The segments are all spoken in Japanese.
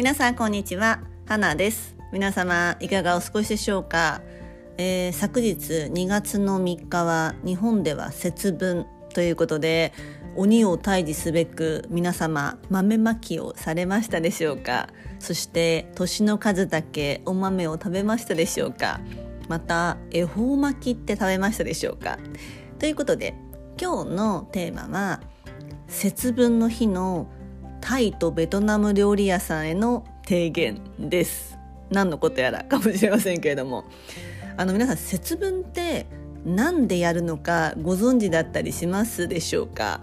皆さんこんにちは。花です。皆様いかがお過ごしでしょうか、えー、昨日2月の3日は日本では節分ということで鬼を退治すべく皆様豆まきをされましたでしょうか。そして年の数だけお豆を食べましたでしょうか。また恵方巻きって食べましたでしょうか。ということで今日のテーマは節分の日のタイとベトナム料理屋さんへの提言です。何のことやらかもしれませんけれども。あの皆さん節分って何でやるのかご存知だったりしますでしょうか？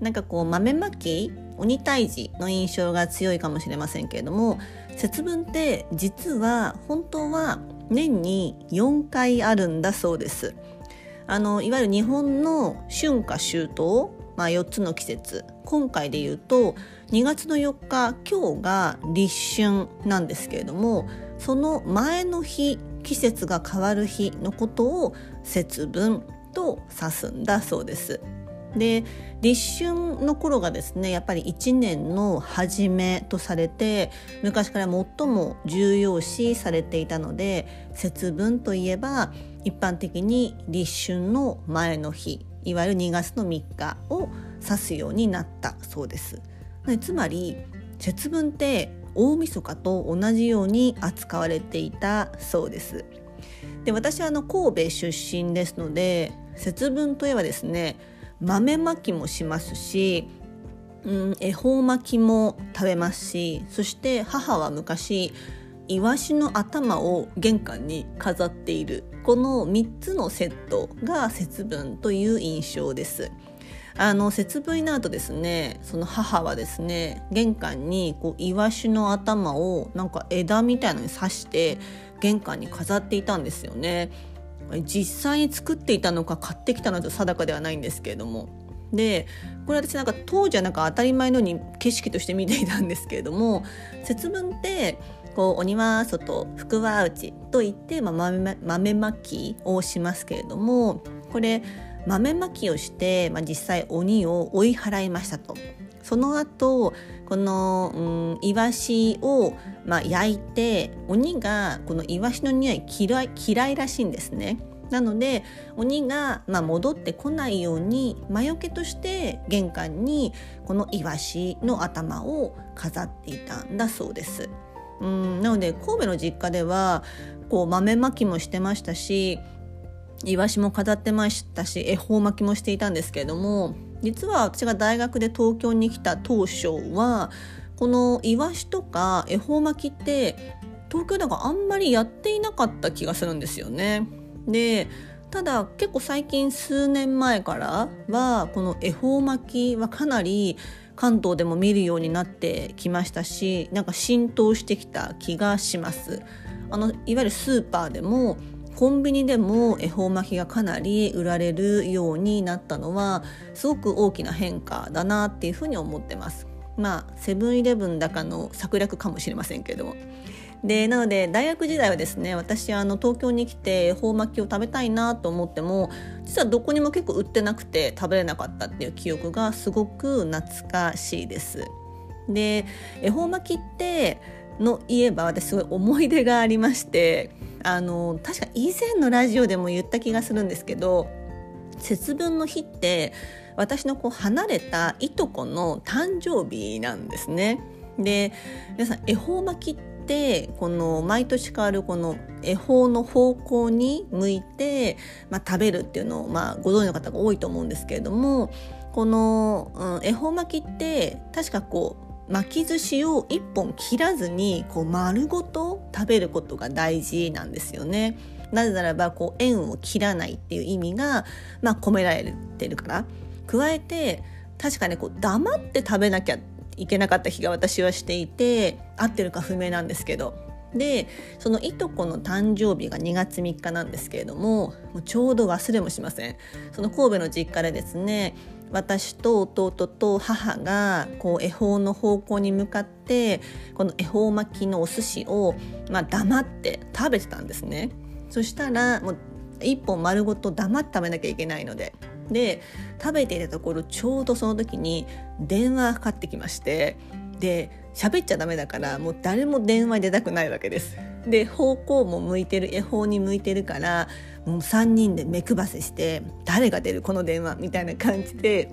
なんかこう豆まき鬼退治の印象が強いかもしれませんけれども。節分って実は本当は年に4回あるんだそうです。あのいわゆる日本の春夏秋冬、まあ、4つの季節今回で言うと2月の4日今日が立春なんですけれどもその前の日季節が変わる日のことを節分と指すんだそうです。で立春の頃がですねやっぱり1年の初めとされて昔から最も重要視されていたので節分といえば一般的に立春の前の日いわゆる2月の3日を指すようになったそうです。つまり節分って大晦日と同じように扱われていたそうです。で私はあの神戸出身ですので節分といえばですね豆まきもしますし、うん、恵方巻きも食べますしそして母は昔イワシの頭を玄関に飾っているこの3つのセットが節分という印象です。あの節分になるとですねその母はですね玄関にこうイワシの頭をなんか枝みたいのに刺して玄関に飾っていたんですよね。実際に作っていたのか買ってきたのと定かではないんですけれどもでこれ私なんか当時はなんか当たり前のように景色として見ていたんですけれども節分ってこう鬼は外福は内といって、まあ、豆豆まきをしますけれどもこれ豆まきをして、まあ、実際鬼を追い払いましたと。その後この、うん、イワシを、まあ、焼いて鬼がこのイワシの匂い嫌い嫌いらしいんですね。なので鬼が、まあ、戻ってこないように魔除けとして玄関にこのイワシの頭を飾っていたんだそうです。うんなので神戸の実家ではこう豆まきもしてましたしイワシも飾ってましたし恵方巻きもしていたんですけれども実は私が大学で東京に来た当初はこのイワシとか恵方巻きって東京ではあんまりやっていなかった気がするんですよね。でただ結構最近数年前からはこの恵方巻きはかなり関東でも見るようになってきましたしなんか浸透してきた気がします。あのいわゆるスーパーでもコンビニでも恵方巻きがかなり売られるようになったのはすごく大きな変化だなっていうふうに思ってます。まあセブンイレブンだかの策略かもしれませんけれども。でなので大学時代はですね私あの東京に来て恵方巻きを食べたいなと思っても実はどこにも結構売ってなくて食べれなかったっていう記憶がすごく懐かしいです。で恵方巻きっての言えば私すごい思い出がありましてあの確か以前のラジオでも言った気がするんですけど節分の日って私のこう離れたいとこの誕生日なんですね。で皆さん恵方巻きってこの毎年変わるこの恵方の方向に向いて、まあ、食べるっていうのを、まあ、ご存知の方が多いと思うんですけれどもこの、うん、恵方巻きって確かこう巻き寿司を1本切らずにこう丸ごと食べることが大事なんですよね。なぜならばこう円を切らないっていう意味が、まあ、込められてるから加えて確かねこう黙って食べなきゃいけなかった日が私はしていて合ってるか不明なんですけど。でそのいとこの誕生日が2月3日なんですけれどももうちょうど忘れもしません。その神戸の実家でですね私と弟と母がこう恵方の方向に向かってこの恵方巻きのお寿司を、まあ、黙って食べてたんですね。そしたらもう一本丸ごと黙って食べなきゃいけないのでで食べていたところちょうどその時に電話がかかってきましてで喋っちゃダメだからもう誰も電話出たくないわけです。で方向も向いてる恵方に向いてるからもう3人で目配せして誰が出るこの電話みたいな感じで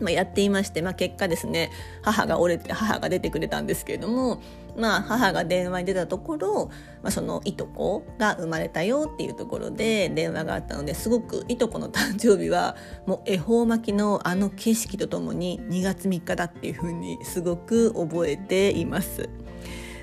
まあ、やっていまして、まあ、結果ですね母が折れて母が出てくれたんですけれども、まあ、母が電話に出たところ、まあ、そのいとこが生まれたよっていうところで電話があったのですごくいとこの誕生日はもう恵方巻きのあの景色とともに2月3日だっていうふうにすごく覚えています。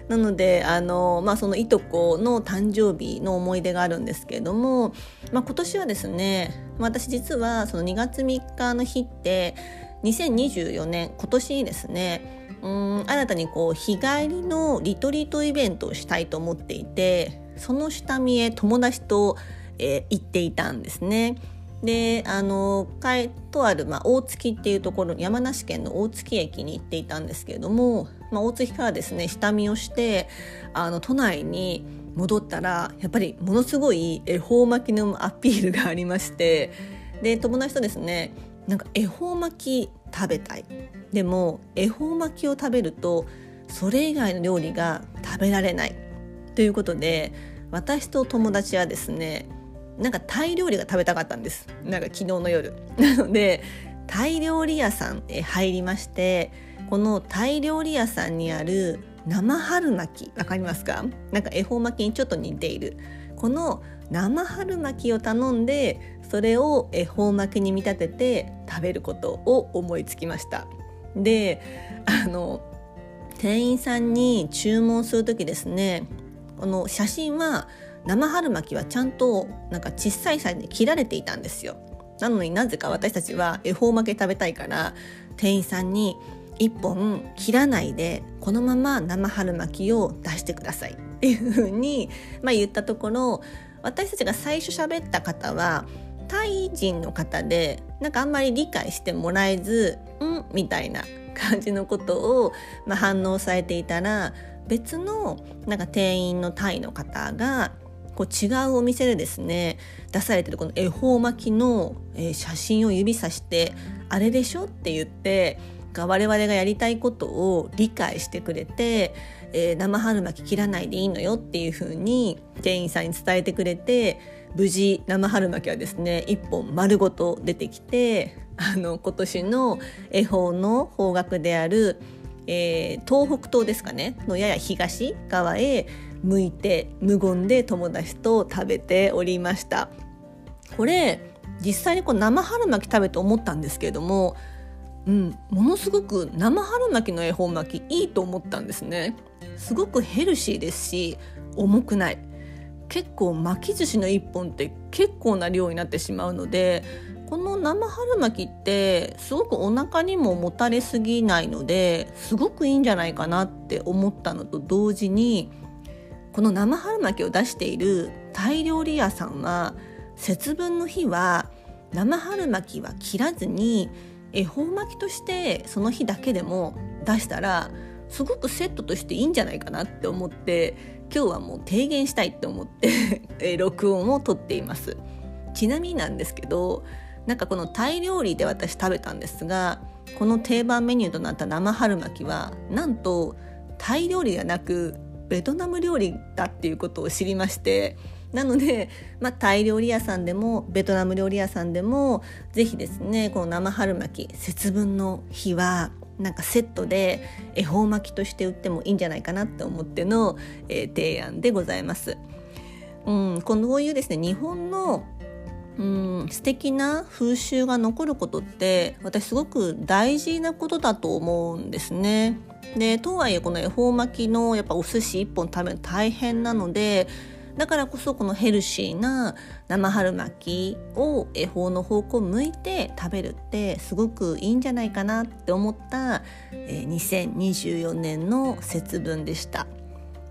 なのであの、まあ、そのいとこの誕生日の思い出があるんですけれども、まあ、今年はですね私実はその2月3日の日って2024年今年にですねうん新たにこう日帰りのリトリートイベントをしたいと思っていてその下見へ友達と、えー、行っていたんですね。であのとある、まあ、大月っていうところ山梨県の大月駅に行っていたんですけれども、まあ、大月からですね下見をしてあの都内に戻ったらやっぱりものすごい恵方巻きのアピールがありましてで友達とですねなんか恵方巻き食べたい。でも恵方巻きを食べるとそれ以外の料理が食べられない。ということで私と友達はですねなんかタイ料理が食べたかったんです。なんか昨日の夜。な のでタイ料理屋さんへ入りましてこのタイ料理屋さんにある生春巻きわかりますか？なんか恵方巻きにちょっと似ている。この生春巻きを頼んでそれを恵方巻きに見立てて食べることを思いつきました。であの店員さんに注文する時ですねこの写真は生春巻きはちゃんとなんか小さいサイズに切られていたんですよなのになぜか私たちは恵方巻き食べたいから店員さんに1本切らないでこのまま生春巻きを出してくださいっていうふうに、まあ、言ったところ私たちが最初喋った方はタイ人の方でなんかあんまり理解してもらえず「ん?」みたいな感じのことを、まあ、反応されていたら別のなんか店員のタイの方がこう違うお店でですね出されてるこの恵方巻きの、えー、写真を指さして「あれでしょ?」って言って我々がやりたいことを理解してくれて、えー、生春巻き切らないでいいのよっていう風に店員さんに伝えてくれて無事生春巻きはですね1本丸ごと出てきてあの今年の恵方の方角である、えー、東北東ですかねのやや東側へ向いて無言で友達と食べておりました。これ実際にこう生春巻き食べて思ったんですけれどもうん、ものすごく生春巻きの恵方巻きいいと思ったんですね。すごくヘルシーですし重くない。結構巻き寿司の1本って結構な量になってしまうのでこの生春巻きってすごくお腹にももたれすぎないのですごくいいんじゃないかなって思ったのと同時にこの生春巻きを出しているタイ料理屋さんは節分の日は生春巻きは切らずに恵方巻きとしてその日だけでも出したらすごくセットとしていいんじゃないかなって思って今日はもう提言したいって思って 録音をとっています。ちなみになんですけどなんかこのタイ料理で私食べたんですがこの定番メニューとなった生春巻きはなんとタイ料理ではなくベトナム料理だっていうことを知りましてなので、まあ、タイ料理屋さんでもベトナム料理屋さんでも是非ですねこの生春巻き節分の日はなんかセットで恵方巻きとして売ってもいいんじゃないかなって思っての、えー、提案でございます。うん、このういうですね日本のうん素敵な風習が残ることって私すごく大事なことだと思うんですね。でとはいえこの恵方巻きのやっぱお寿司1本食べるの大変なのでだからこそこのヘルシーな生春巻きを恵方の方向を向いて食べるってすごくいいんじゃないかなって思った、え、2024年の節分でした。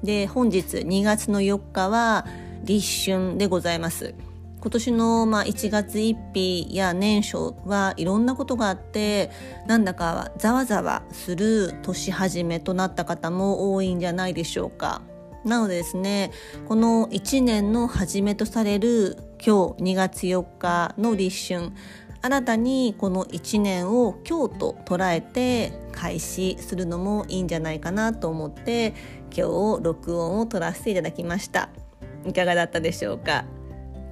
で本日2月の4日は立春でございます。今年のまあ1月1日や年初はいろんなことがあってなんだかざわざわする年始めとなった方も多いんじゃないでしょうか。なのでですねこの1年の初めとされる今日2月4日の立春新たにこの1年を今日と捉えて開始するのもいいんじゃないかなと思って今日録音を取らせていただきましたいかがだったでしょうか？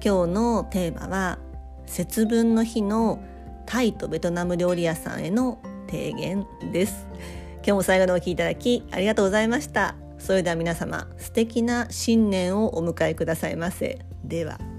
今日のテーマは節分の日のタイとベトナム料理屋さんへの提言です。今日も最後のお聞きいただきありがとうございました。それでは皆様素敵な新年をお迎えくださいませ。では。